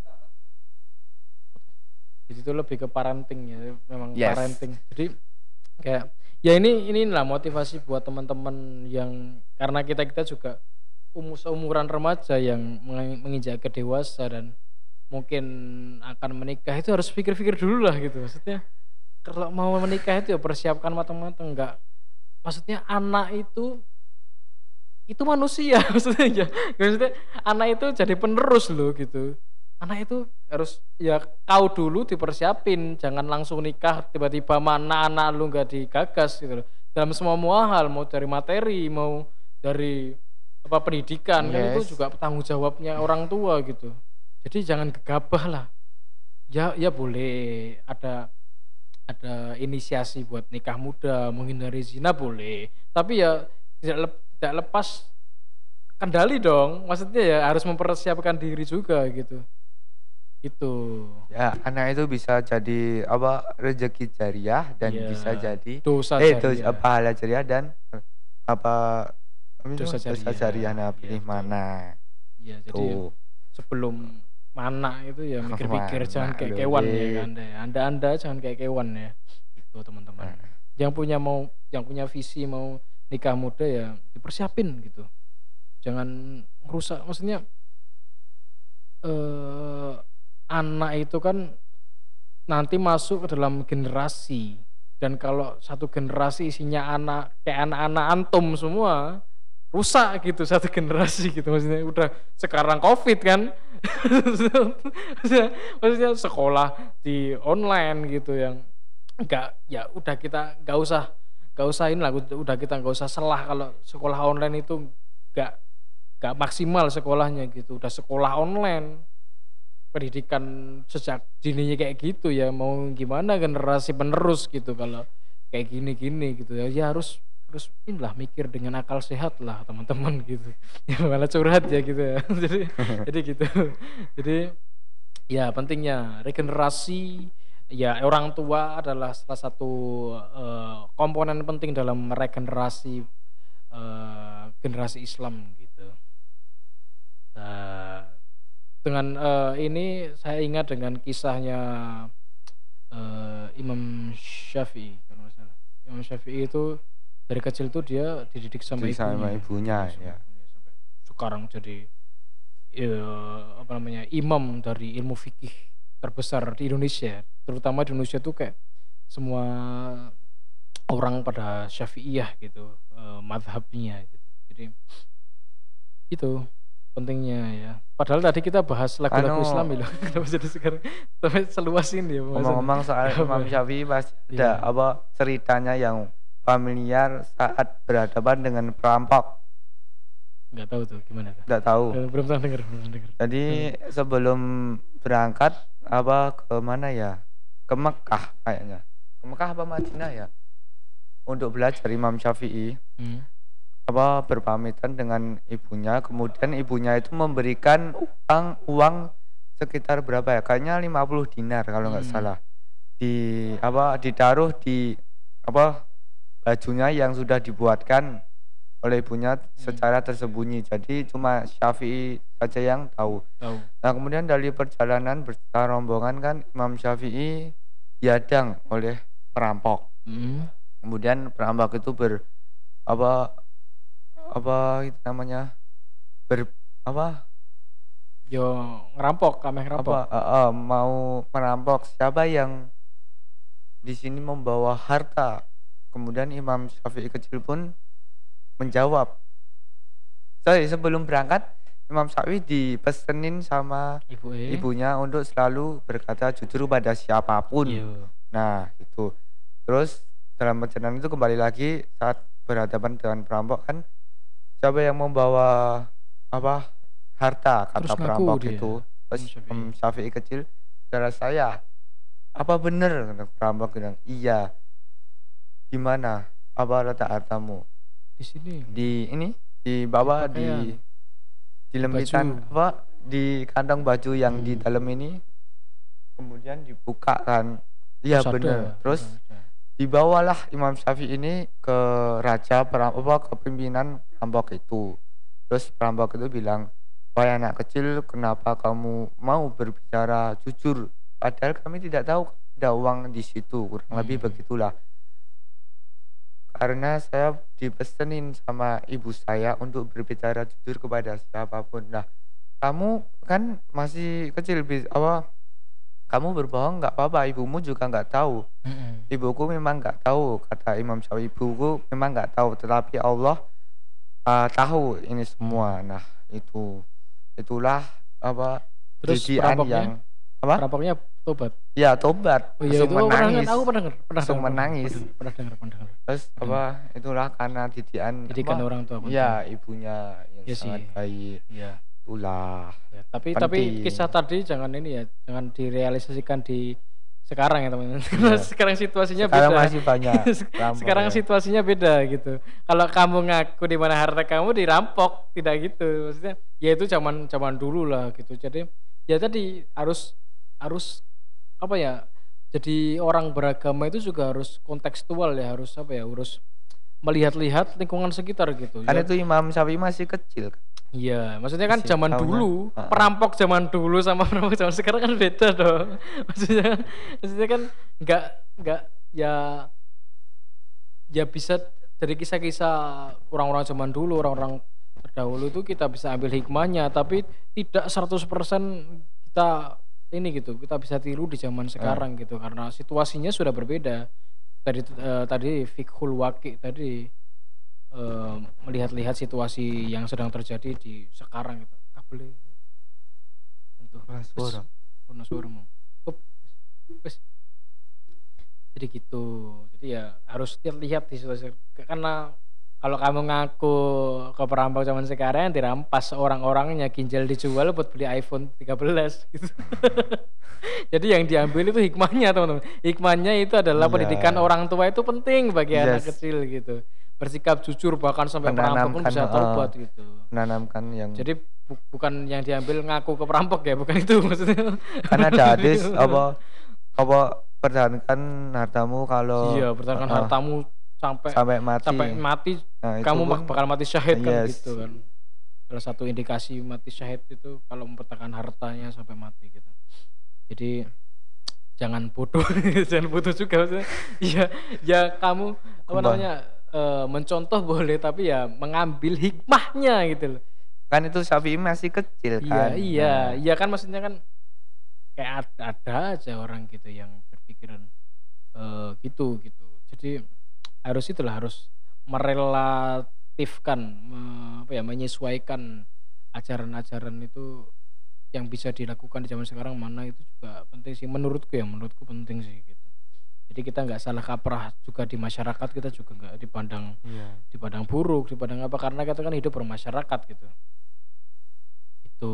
Speaker 2: Jadi itu lebih ke parenting ya, memang
Speaker 3: Yes.
Speaker 2: parenting. Jadi kayak ya ini inilah motivasi buat teman-teman yang karena kita kita juga umur umuran remaja yang meng- menginjak ke dewasa dan mungkin akan menikah itu harus pikir-pikir dulu lah gitu. Maksudnya kalau mau menikah itu ya persiapkan matang-matang enggak maksudnya anak itu itu manusia <laughs> maksudnya ya. Maksudnya anak itu jadi penerus loh gitu. Anak itu harus ya kau dulu dipersiapin jangan langsung nikah tiba-tiba mana anak lu nggak digagas gitu loh. Dalam semua hal mau dari materi mau dari apa pendidikan kan itu
Speaker 3: Yes.
Speaker 2: juga tanggung jawabnya orang tua gitu jadi jangan gegabah lah ya ya boleh ada ada inisiasi buat nikah muda menghindari zina boleh tapi ya tidak lep- tidak lepas kendali dong maksudnya ya harus mempersiapkan diri juga gitu gitu
Speaker 3: Ya, anak itu bisa jadi apa rezeki jariah dan
Speaker 2: Iya.
Speaker 3: bisa jadi
Speaker 2: dosa
Speaker 3: eh itu
Speaker 2: jariah.
Speaker 3: pahala jariah dan apa apa itu?
Speaker 2: Dosa
Speaker 3: dosa
Speaker 2: jariah.
Speaker 3: jariah nah pilih
Speaker 2: betul.
Speaker 3: mana
Speaker 2: Iya, jadi ya
Speaker 3: tuh
Speaker 2: sebelum mana itu ya mikir-mikir <laughs>
Speaker 3: Mana
Speaker 2: jangan kayak kewan ya kan anda anda jangan kayak kewan ya. Itu teman-teman.
Speaker 3: Nah.
Speaker 2: yang punya mau yang punya visi mau nikah muda ya dipersiapin gitu. Jangan rusak maksudnya eh anak itu kan nanti masuk ke dalam generasi. Dan kalau satu generasi isinya anak kayak anak-anak antum semua rusak gitu satu generasi gitu. Maksudnya udah sekarang covid kan. Maksudnya, maksudnya sekolah di online gitu yang enggak ya udah kita nggak usah nggak usah ini lah udah kita nggak usah selah kalau sekolah online itu nggak nggak maksimal sekolahnya gitu. Udah sekolah online pendidikan sejak dininya kayak gitu ya mau gimana generasi penerus gitu kalau kayak gini-gini gitu ya. Ya harus harus inilah mikir dengan akal sehat lah teman-teman <laughs> gitu. Ya malah curhat ya gitu ya. <laughs> Jadi <laughs> jadi gitu. Jadi ya pentingnya regenerasi ya orang tua adalah salah satu eh, komponen penting dalam regenerasi eh, generasi Islam gitu. Nah, dengan eh, ini saya ingat dengan kisahnya eh, Imam Syafi'i kalau salah. Imam Syafi'i itu dari kecil tuh dia dididik sama ibunya.
Speaker 3: sama ibunya, ya.
Speaker 2: sekarang jadi eh, apa namanya imam dari ilmu fikih terbesar di Indonesia terutama di Indonesia tuh kayak semua orang pada syafi'iyah gitu eh, madhabnya gitu jadi itu pentingnya ya padahal tadi kita bahas lagu-lagu
Speaker 3: Anu-
Speaker 2: Islam loh <laughs> kenapa jadi sekarang sampai seluas ini ya?
Speaker 3: Ngomong-ngomong soal Imam
Speaker 2: ya?
Speaker 3: Syafi'i pasti ada
Speaker 2: Iya.
Speaker 3: apa ceritanya yang familiar saat berhadapan dengan perampok.
Speaker 2: nggak tahu tuh gimana tuh
Speaker 3: Tidak tahu.
Speaker 2: Eh, belum pernah dengar belum pernah dengar
Speaker 3: Jadi
Speaker 2: Hmm.
Speaker 3: sebelum berangkat apa ke mana ya? Ke Mekah kayaknya. Ke Mekah apa Madinah ya? Untuk belajar Imam Syafi'i
Speaker 2: Hmm.
Speaker 3: apa berpamitan dengan ibunya kemudian ibunya itu memberikan uang uang sekitar berapa ya kayaknya 50 dinar kalau nggak
Speaker 2: Hmm.
Speaker 3: salah di apa ditaruh di apa bajunya yang sudah dibuatkan oleh ibunya secara tersembunyi. Jadi cuma Syafi'i saja yang tahu.
Speaker 2: Tahu.
Speaker 3: Nah kemudian dari perjalanan beserta rombongan kan Imam Syafi'i diadang oleh perampok.
Speaker 2: Hmm.
Speaker 3: kemudian perampok itu ber apa apa itu namanya? Ber apa?
Speaker 2: Yo ngerampok kami ngerampok.
Speaker 3: Apa eh, eh, mau merampok. Siapa yang di sini membawa harta kemudian Imam Syafi'i kecil pun menjawab sorry sebelum berangkat Imam Syafi'i dipesenin sama
Speaker 2: ibu eh
Speaker 3: ibunya untuk selalu berkata jujur pada siapa pun
Speaker 2: Iya.
Speaker 3: Nah, itu. Terus dalam perjalanan itu kembali lagi saat berhadapan dengan perampok kan siapa yang membawa apa harta kata
Speaker 2: Terus
Speaker 3: perampok
Speaker 2: dia,
Speaker 3: itu. Terus
Speaker 2: Imam Syafi'i.
Speaker 3: Kecil saudara saya. Apa benar perampok bilang, "Iya." Di mana? Apa letak hartamu?
Speaker 2: di sini
Speaker 3: Di ini di bawah
Speaker 2: Di
Speaker 3: di di lembitan
Speaker 2: baju.
Speaker 3: apa di kantong baju yang di
Speaker 2: Hmm.
Speaker 3: dalam ini kemudian dibuka kan iya benar terus
Speaker 2: ada.
Speaker 3: dibawalah Imam Syafi'i ini ke raja perampok ke pimpinan perampok itu terus perampok itu bilang wahai anak kecil kenapa kamu mau berbicara jujur padahal kami tidak tahu ada uang di situ kurang lebih
Speaker 2: Hmm.
Speaker 3: begitulah karena saya dipesenin sama ibu saya untuk berbicara jujur kepada siapa pun. Nah kamu kan masih kecil bis apa kamu berbohong nggak apa-apa ibumu juga nggak tahu. Ibuku memang nggak tahu kata Imam Syafi'i. Ibuku memang nggak tahu tetapi Allah uh, tahu ini semua. Nah itu itulah apa
Speaker 2: Terus
Speaker 3: yang apa?
Speaker 2: Perampoknya tobat
Speaker 3: ya tobat
Speaker 2: oh iya
Speaker 3: langsung
Speaker 2: itu pernah
Speaker 3: menangis
Speaker 2: aku pernah dengar pernah
Speaker 3: Langsung
Speaker 2: pernah-
Speaker 3: menangis.
Speaker 2: pernah, pernah dengar pernah dengar
Speaker 3: terus apa itulah karena didikan
Speaker 2: didikan
Speaker 3: apa,
Speaker 2: orang tua
Speaker 3: ya ibunya yang
Speaker 2: Iya
Speaker 3: sangat
Speaker 2: sih.
Speaker 3: baik
Speaker 2: iya
Speaker 3: itulah
Speaker 2: Ya, tapi tapi
Speaker 3: Penting.
Speaker 2: kisah tadi jangan ini ya, jangan direalisasikan di sekarang ya teman-teman.
Speaker 3: Iya. <laughs>
Speaker 2: sekarang situasinya
Speaker 3: sekarang
Speaker 2: beda.
Speaker 3: masih banyak <laughs> perampok
Speaker 2: sekarang
Speaker 3: ya.
Speaker 2: situasinya beda gitu. Kalau kamu ngaku di mana harta kamu dirampok, tidak gitu. Maksudnya ya itu zaman zaman dulu lah gitu. Jadi ya tadi harus harus apa ya? Jadi orang beragama itu juga harus kontekstual ya, harus apa ya? Harus melihat-lihat lingkungan sekitar gitu.
Speaker 3: kan
Speaker 2: Ya,
Speaker 3: itu Imam Syafi'i masih kecil kan
Speaker 2: Iya, maksudnya kan
Speaker 3: Masih
Speaker 2: zaman
Speaker 3: tahunnya,
Speaker 2: dulu, perampok zaman dulu sama perampok zaman sekarang kan beda dong. <laughs> Maksudnya, maksudnya kan nggak nggak ya ya bisa dari kisah-kisah orang-orang zaman dulu, orang-orang terdahulu itu kita bisa ambil hikmahnya, tapi tidak 100% kita ini gitu, kita bisa tiru di zaman sekarang gitu karena situasinya sudah berbeda. Tadi eh, tadi fikhul waqi tadi eh, melihat-lihat situasi yang sedang terjadi di sekarang itu kabel
Speaker 3: suara.
Speaker 2: suara mau. Wes. jadi gitu jadi ya harus lihat di situasi karena kalau kamu ngaku ke perampok zaman sekarang dirampas orang-orangnya ginjal dijual buat beli iPhone 13 gitu. <laughs> Jadi yang diambil itu hikmahnya teman-teman. Hikmahnya itu adalah
Speaker 3: Iya.
Speaker 2: pendidikan orang tua itu penting bagi anak
Speaker 3: Yes.
Speaker 2: kecil gitu. Bersikap jujur bahkan sampai perampok pun bisa
Speaker 3: uh,
Speaker 2: tobat gitu.
Speaker 3: Menanamkan yang
Speaker 2: jadi bu- bukan yang diambil ngaku ke perampok ya bukan itu maksudnya.
Speaker 3: Kan ada hadis <laughs> apa apa pertahankan hartamu kalau
Speaker 2: iya bertahankan
Speaker 3: uh,
Speaker 2: hartamu sampai
Speaker 3: sampai mati.
Speaker 2: sampai mati
Speaker 3: Nah,
Speaker 2: kamu
Speaker 3: pun
Speaker 2: bakal mati syahid kan
Speaker 3: Yes.
Speaker 2: gitu kan. Salah satu indikasi mati syahid itu kalau mempertahankan hartanya sampai mati gitu. Jadi jangan bodoh <laughs> jangan bodoh juga maksudnya. Iya ya kamu apa namanya eh, mencontoh boleh tapi ya mengambil hikmahnya gitu loh.
Speaker 3: Kan itu Syafi'i masih kecil
Speaker 2: Iya,
Speaker 3: kan?
Speaker 2: iya,
Speaker 3: Nah,
Speaker 2: iya kan maksudnya kan kayak ada, ada aja orang gitu yang berpikiran eh, gitu gitu. Jadi harus itulah harus merelatifkan, me- apa ya, menyesuaikan ajaran-ajaran itu yang bisa dilakukan di zaman sekarang mana itu juga penting sih menurutku ya menurutku penting sih gitu. Jadi kita nggak salah kaprah juga di masyarakat kita juga nggak dipandang
Speaker 3: iya.
Speaker 2: dipandang buruk, dipandang apa karena kita kan hidup bermasyarakat gitu. Itu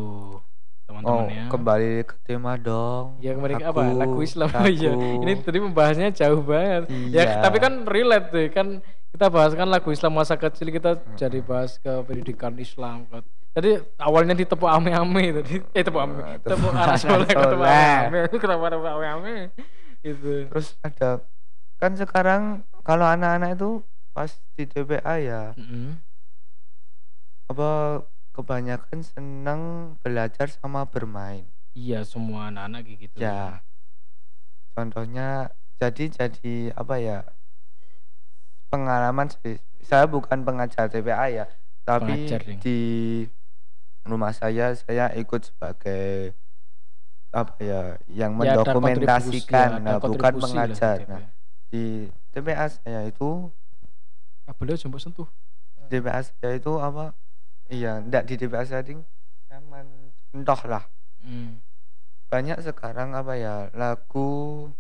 Speaker 3: oh
Speaker 2: teman-teman ya.
Speaker 3: kembali ke tema dong
Speaker 2: Ya kemarin apa
Speaker 3: Aku,
Speaker 2: lagu Islam oh
Speaker 3: aku.
Speaker 2: Ini tadi membahasnya jauh banget.
Speaker 3: Iya.
Speaker 2: Ya tapi kan relate tuh kan kita bahas kan lagu Islam masa kecil kita jadi bahas ke pendidikan Islam kan. Tadi awalnya ditepuk ame-ame tadi eh tepuk ame.
Speaker 3: Nah,
Speaker 2: Tepuk anak sekolah
Speaker 3: anak
Speaker 2: tepuk <laughs> ame-ame. <laughs> Kenapa tepuk ame-ame? Gitu.
Speaker 3: terus ada kan sekarang kalau anak-anak itu pas di TPA ya
Speaker 2: Mm-mm.
Speaker 3: apa kebanyakan seneng belajar sama bermain
Speaker 2: Iya semua anak-anak kayak gitu.
Speaker 3: ya contohnya jadi jadi apa ya pengalaman sih saya bukan pengajar TPA ya tapi
Speaker 2: Pengajar, Ding.
Speaker 3: di rumah saya saya ikut sebagai apa ya yang
Speaker 2: Ya, ada
Speaker 3: mendokumentasikan
Speaker 2: kontribusi, ya,
Speaker 3: nah bukan
Speaker 2: kontribusi lah
Speaker 3: pengajar
Speaker 2: gitu
Speaker 3: nah
Speaker 2: ya.
Speaker 3: di TPA saya itu
Speaker 2: Kabelnya jemput sentuh.
Speaker 3: di TPA saya itu apa iya enggak di TPA saya ding nyaman entah lah
Speaker 2: Hmm.
Speaker 3: banyak sekarang apa ya lagu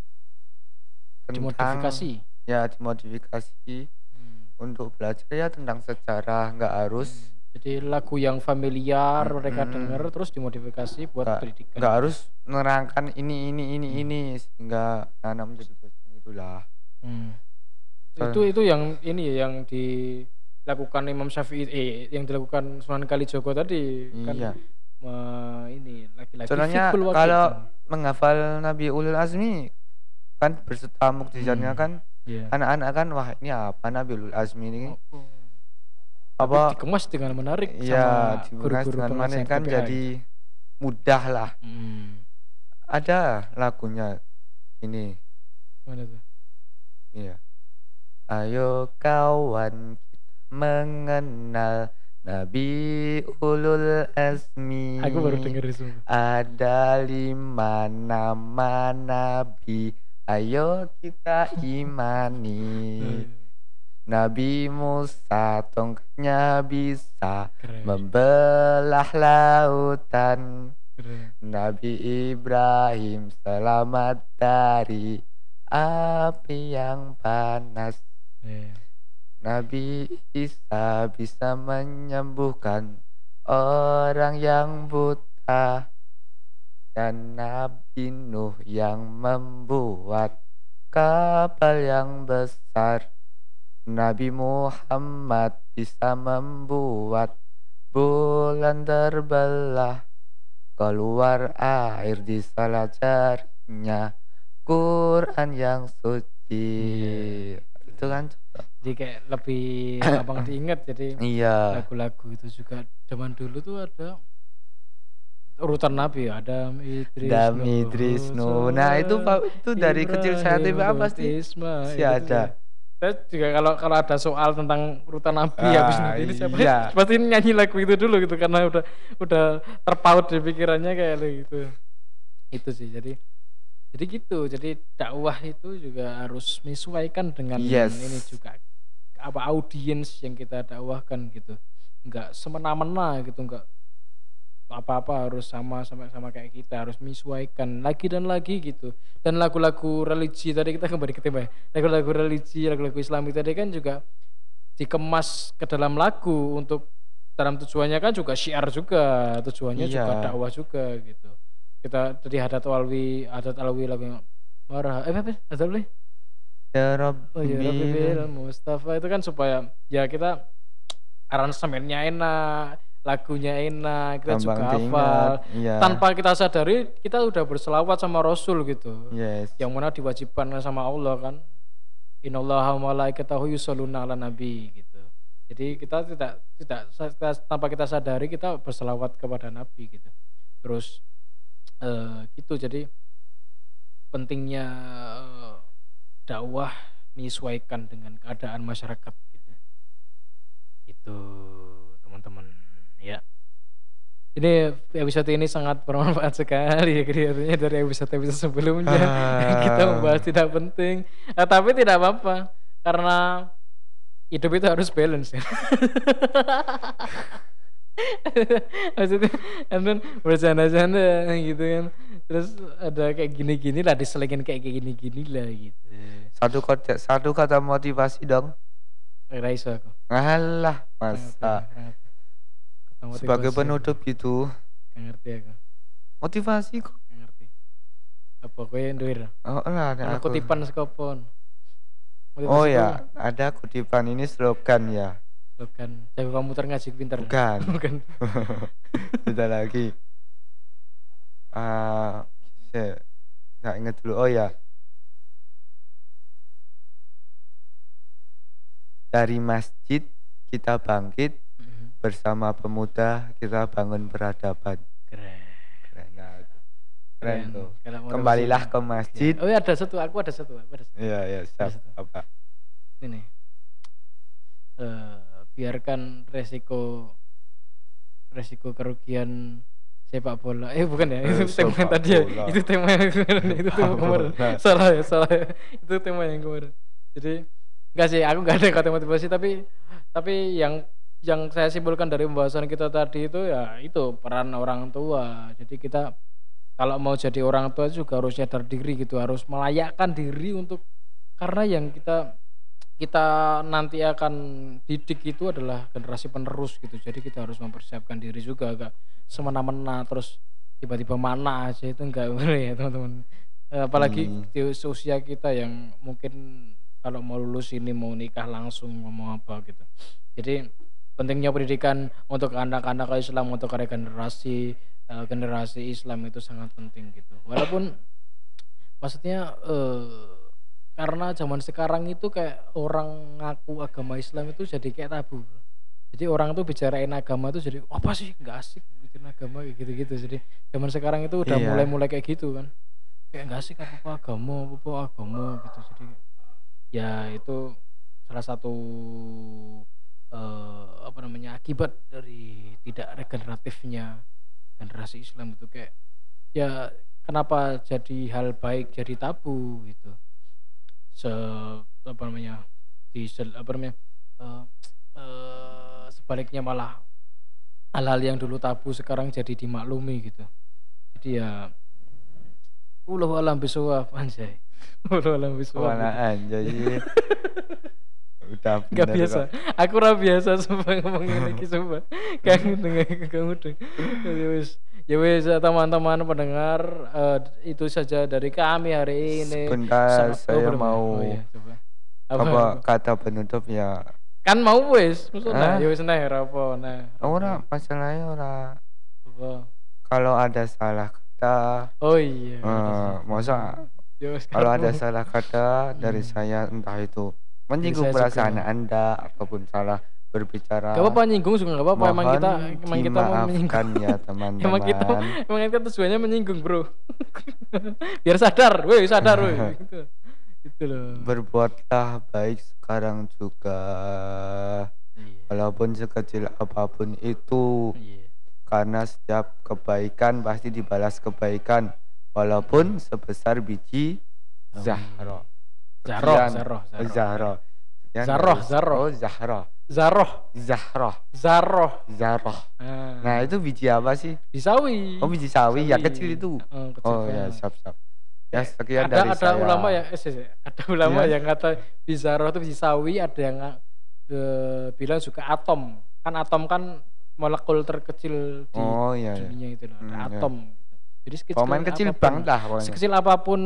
Speaker 3: tentang
Speaker 2: Dimodifikasi.
Speaker 3: ya dimodifikasi
Speaker 2: Hmm.
Speaker 3: untuk belajar ya tentang sejarah nggak harus
Speaker 2: Jadi lagu yang familiar mereka
Speaker 3: Mm-mm.
Speaker 2: denger terus dimodifikasi buat
Speaker 3: Nggak-
Speaker 2: pendidikan.
Speaker 3: nggak harus menerangkan ini ini ini
Speaker 2: Hmm.
Speaker 3: ini sehingga anak menjadi dosen itulah
Speaker 2: Hmm. Itu itu yang ini ya yang dilakukan Imam Syafi'i eh yang dilakukan Sunan Kalijogo tadi kan
Speaker 3: iya
Speaker 2: me- ini fikul wakil.
Speaker 3: kalau menghafal Nabi Ulul Azmi kan berserta mukjizatnya
Speaker 2: Hmm.
Speaker 3: kan
Speaker 2: Iya.
Speaker 3: anak-anak kan wah ini apa Nabi Ulul Azmi ini
Speaker 2: Oh, oh.
Speaker 3: apa
Speaker 2: Tapi dikemas dengan menarik
Speaker 3: ya
Speaker 2: guru-guru
Speaker 3: dengan
Speaker 2: pengajar
Speaker 3: kan
Speaker 2: TPA
Speaker 3: jadi mudah lah.
Speaker 2: Hmm.
Speaker 3: ada lagunya ini
Speaker 2: Mana tuh?
Speaker 3: Iya. Ayo kawan mengenal Nabi Ulul Azmi.
Speaker 2: Aku baru denger itu.
Speaker 3: Ada lima nama Nabi. Ayo kita imani. Nabi Musa tongkatnya bisa
Speaker 2: Keren.
Speaker 3: membelah lautan.
Speaker 2: keren.
Speaker 3: Nabi Ibrahim selamat dari api yang panas.
Speaker 2: Iya.
Speaker 3: Nabi Isa bisa menyembuhkan orang yang buta. Dan Nabi Nuh yang membuat kapal yang besar. Nabi Muhammad bisa membuat bulan terbelah. Keluar air di salah jarinya. Quran yang suci.
Speaker 2: Iya.
Speaker 3: Itu kan.
Speaker 2: Jadi kayak lebih <coughs> gampang diingat jadi
Speaker 3: Iya.
Speaker 2: lagu-lagu itu juga zaman dulu tuh ada urutan nabi ya ada Idris
Speaker 3: Dam
Speaker 2: Nuh,
Speaker 3: Idris Nuh. Nah, itu Pak itu dari kecil saya TPA
Speaker 2: Lut,
Speaker 3: pasti
Speaker 2: Ismail,
Speaker 3: pasti
Speaker 2: itu
Speaker 3: ada.
Speaker 2: Saya juga kalau kalau ada soal tentang urutan nabi
Speaker 3: Ah,
Speaker 2: habis nabi ini siapa
Speaker 3: iya. <laughs>
Speaker 2: pasti nyanyi lagu itu dulu gitu karena udah udah terpaut di pikirannya kayak gitu. Itu sih jadi jadi gitu jadi dakwah itu juga harus menyesuaikan dengan
Speaker 3: Yes.
Speaker 2: ini juga apa audiens yang kita dakwahkan gitu. Nggak semena-mena gitu nggak apa-apa harus sama sama sama kayak kita harus menyesuaikan lagi dan lagi gitu. Dan lagu-lagu religi tadi kita kembali ke tema ya. Lagu-lagu religi lagu-lagu Islami tadi kan juga dikemas ke dalam lagu untuk dalam tujuannya kan juga syiar juga tujuannya juga
Speaker 3: Iya.
Speaker 2: dakwah juga gitu. Kita tadi adat alwi adat alwi lagu yang marah eh apa adat alwi
Speaker 3: Ya Rob.
Speaker 2: Oh iya, Rabbi bil Mustafa itu kan supaya ya kita aransemennya enak, lagunya enak, kita juga hafal.
Speaker 3: Iya.
Speaker 2: Tanpa kita sadari kita udah berselawat sama Rasul gitu.
Speaker 3: Yes.
Speaker 2: Yang mana diwajibkan sama Allah kan. Innallaha wa malaikatahu yusholluna ala nabi gitu. Jadi kita tidak tidak kita- tanpa kita sadari kita berselawat kepada nabi gitu. Terus eh gitu jadi pentingnya eh, dakwah menyesuaikan dengan keadaan masyarakat gitu. Itu teman-teman ya. Ini episode ini sangat bermanfaat sekali ya kelihatannya dari episode-episode sebelumnya <laughs> kita
Speaker 3: Ah.
Speaker 2: membahas tidak penting. Eh, tapi tidak apa-apa karena hidup itu harus balance ya. <laughs> Maksudnya kan bercanda-canda gitu kan. Terus ada kayak gini-gini lah diselingin kayak gini-gini lah gitu.
Speaker 3: Satu kata satu kata motivasi dong.
Speaker 2: Ora iso aku.
Speaker 3: Alah,
Speaker 2: Nggak ngerti,
Speaker 3: masa.
Speaker 2: Kata
Speaker 3: sebagai penutup gitu.
Speaker 2: Nggak ngerti aku.
Speaker 3: Motivasi kok.
Speaker 2: Ngerti. Apa kowe duwe ra?
Speaker 3: Oh, lah, ada
Speaker 2: kutipan saka pon.
Speaker 3: Oh ya, ada kutipan ini slogan ya.
Speaker 2: Bukan. Jago komputer ngaji pinter.
Speaker 3: Bukan. <laughs>
Speaker 2: Bukan. <laughs>
Speaker 3: Beda lagi. Ah, saya nggak inget dulu. Oh ya. Dari masjid kita bangkit
Speaker 2: Mhm.
Speaker 3: bersama pemuda kita bangun peradaban.
Speaker 2: Keren.
Speaker 3: Keren, nah, itu. Keren tuh. Kembalilah ke masjid.
Speaker 2: Oh iya ada satu, aku ada satu, aku ada satu.
Speaker 3: Iya, iya, siap. Apa?
Speaker 2: Ini. Eh, biarkan resiko resiko kerugian sepak bola. Eh bukan ya,
Speaker 3: Eh,
Speaker 2: itu tema yang tadi ya. Itu tema yang kemarin, itu <laughs> tema kemarin. Salah ya, salah ya. Itu tema yang kemarin. Jadi enggak sih, aku enggak ada kata motivasi tapi tapi yang yang saya simpulkan dari pembahasan kita tadi itu ya itu peran orang tua. Jadi kita kalau mau jadi orang tua juga harus sadar diri gitu, harus melayakkan diri untuk karena yang kita kita nanti akan didik itu adalah generasi penerus gitu. Jadi kita harus mempersiapkan diri juga agak semena-mena terus tiba-tiba mana aja itu enggak <laughs> boleh ya teman-teman. Eh, Apalagi
Speaker 3: Hmm.
Speaker 2: di usia kita yang mungkin kalau mau lulus ini mau nikah langsung mau apa gitu. Jadi pentingnya pendidikan untuk anak-anak Islam untuk regenerasi eh, generasi Islam itu sangat penting gitu. Walaupun maksudnya eh, karena zaman sekarang itu kayak orang ngaku agama Islam itu jadi kayak tabu. Jadi orang tuh bicarain agama itu jadi apa sih nggak asik bikin agama kayak gitu-gitu. Jadi zaman sekarang itu udah
Speaker 3: Iya.
Speaker 2: mulai-mulai kayak gitu kan. Kayak nggak asik apa apa agama, apa apa agama gitu. Jadi ya itu salah satu eh, apa namanya akibat dari tidak regeneratifnya generasi Islam itu kayak ya kenapa jadi hal baik jadi tabu gitu se apa namanya di sel- apa namanya eh, eh, sebaliknya malah hal-hal yang dulu tabu sekarang jadi dimaklumi gitu. Jadi ya ulah alam bisawab anjay. <laughs> Ulah alam bisawab.
Speaker 3: Sih. <laughs> Udah
Speaker 2: Gak biasa.
Speaker 3: kok.
Speaker 2: Aku ora biasa sumpah ngomong ngene iki sumpah. Kangen dengan kamu tuh. Ya wis. Ya wis teman-teman pendengar eh, itu saja dari kami hari ini.
Speaker 3: Sebentar,
Speaker 2: Sangat-
Speaker 3: saya
Speaker 2: belum ya?
Speaker 3: mau
Speaker 2: Oh iya, coba.
Speaker 3: apa kata penutup ya
Speaker 2: Kan mau wis, maksudnya
Speaker 3: Hah?
Speaker 2: ya wis nah apa nah.
Speaker 3: ora masalahnya ora
Speaker 2: Apa?
Speaker 3: kalau ada salah kata
Speaker 2: Oh iya.
Speaker 3: eh, masa
Speaker 2: Ya
Speaker 3: kalau ada salah kata dari
Speaker 2: Hmm.
Speaker 3: saya entah itu menyinggung perasaan
Speaker 2: juga.
Speaker 3: anda ataupun salah berbicara
Speaker 2: Gak apa-apa nyinggung juga gak apa-apa emang kita emang kita mau menyinggung.
Speaker 3: dimaafkan ya teman-teman <laughs>
Speaker 2: Emang kita emang kita tujuannya menyinggung, Bro. <laughs> Biar sadar, woi sadar woi. <laughs> gitu. Gitu loh.
Speaker 3: berbuatlah baik sekarang juga
Speaker 2: Iya.
Speaker 3: walaupun sekecil apa pun itu
Speaker 2: Iya.
Speaker 3: karena setiap kebaikan pasti dibalas kebaikan walaupun sebesar biji zahra
Speaker 2: Zahra,
Speaker 3: Sekian.
Speaker 2: Zahra,
Speaker 3: Oh,
Speaker 2: Zahra.
Speaker 3: zahra Sekian
Speaker 2: Zahra,
Speaker 3: dari-
Speaker 2: Zahra.
Speaker 3: oh zahra
Speaker 2: Zaroh,
Speaker 3: zahra
Speaker 2: Zaroh.
Speaker 3: zahra
Speaker 2: Nah,
Speaker 3: nah itu biji apa sih
Speaker 2: di sawi.
Speaker 3: oh biji sawi,
Speaker 2: Sawi.
Speaker 3: kecil itu
Speaker 2: Oh, kecil
Speaker 3: oh ya
Speaker 2: banget.
Speaker 3: siap siap ya sekian
Speaker 2: ada
Speaker 3: dari
Speaker 2: ada
Speaker 3: saya
Speaker 2: ulama yang eh, sih, sih. ada ulama
Speaker 3: Iya.
Speaker 2: yang kata bizaroh itu biji sawi, ada yang eh, bilang juga atom. Kan atom kan molekul terkecil di
Speaker 3: oh iya iya
Speaker 2: dunia itu loh, ada
Speaker 3: Hmm, iya.
Speaker 2: atom. gitu. Jadi sekecil
Speaker 3: pemain kecil
Speaker 2: apapun-
Speaker 3: banget lah pokoknya
Speaker 2: sekecil apa pun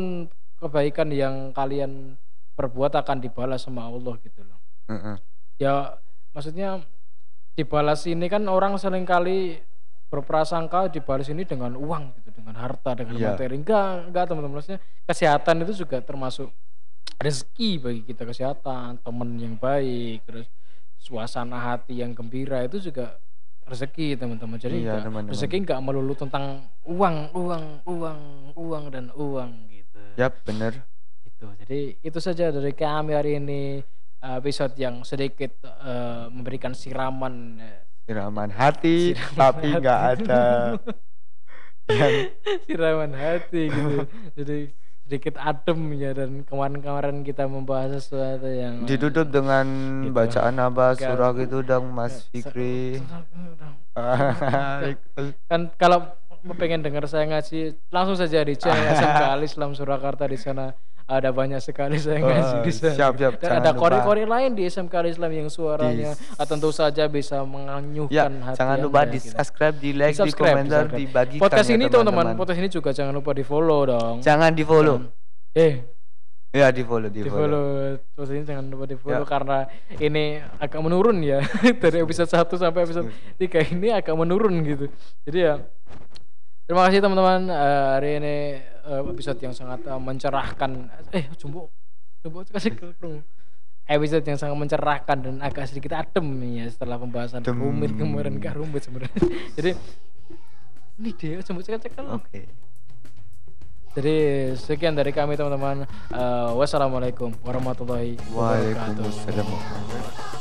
Speaker 2: kebaikan yang kalian perbuat akan dibalas sama Allah gitu loh.
Speaker 3: Heeh.
Speaker 2: Ya maksudnya dibalas ini kan orang sering kali berprasangka dibalas ini dengan uang gitu, dengan harta, dengan
Speaker 3: Iya.
Speaker 2: materi. Enggak, enggak teman-teman. Maksudnya kesehatan itu juga termasuk rezeki bagi kita kesehatan, teman yang baik, terus suasana hati yang gembira itu juga rezeki teman-teman. Jadi
Speaker 3: Iya,
Speaker 2: enggak-
Speaker 3: teman-teman.
Speaker 2: rezeki enggak melulu tentang uang, uang, uang, uang dan uang gitu.
Speaker 3: Yap, bener.
Speaker 2: Gitu. Jadi itu saja dari kami hari ini uh, episode yang sedikit uh, memberikan siraman uh,
Speaker 3: siraman hati
Speaker 2: Siraman
Speaker 3: tapi nggak ada. Yang <laughs>
Speaker 2: siraman hati gitu. Jadi sedikit adem ya dan kemarin-kemarin kita membahas sesuatu yang
Speaker 3: ditutup dengan
Speaker 2: Gitu.
Speaker 3: bacaan apa surah gitu dong Mas Fikri. <laughs>
Speaker 2: Kan kalau pengen dengar saya ngaji langsung saja di channel <laughs> Al Islam Surakarta di sana ada banyak sekali saya ngaji
Speaker 3: Oh, <laughs>
Speaker 2: di sana.
Speaker 3: siap, siap.
Speaker 2: Dan ada kori-kori lain di SMK Islam yang suaranya ah, tentu saja bisa menganyuhkan
Speaker 3: ya
Speaker 2: hati
Speaker 3: jangan lupa di
Speaker 2: gitu.
Speaker 3: subscribe di like di
Speaker 2: Di-subscribe,
Speaker 3: komentar dibagikan
Speaker 2: Podcast
Speaker 3: ya,
Speaker 2: ini teman-teman, podcast ini juga jangan lupa di follow dong.
Speaker 3: jangan di follow
Speaker 2: Eh,
Speaker 3: ya di follow di
Speaker 2: di
Speaker 3: follow
Speaker 2: follow terus ini jangan lupa di follow
Speaker 3: Ya.
Speaker 2: karena ini agak menurun ya <laughs> dari episode 1 sampai episode 3 ini agak menurun gitu jadi ya terima kasih teman-teman. Eh, hari ini eh, episode yang sangat eh, mencerahkan. Eh jumbo. Jumbo kasih ke episode yang sangat mencerahkan dan agak sedikit adem ya setelah pembahasan
Speaker 3: Adem.
Speaker 2: rumit kemarin gak rumit sebenarnya. <laughs> Jadi ini dia jumbo cek-cek kan
Speaker 3: oke.
Speaker 2: Jadi sekian dari kami teman-teman. Eh, wassalamualaikum warahmatullahi wabarakatuh.
Speaker 3: Waalaikumsalam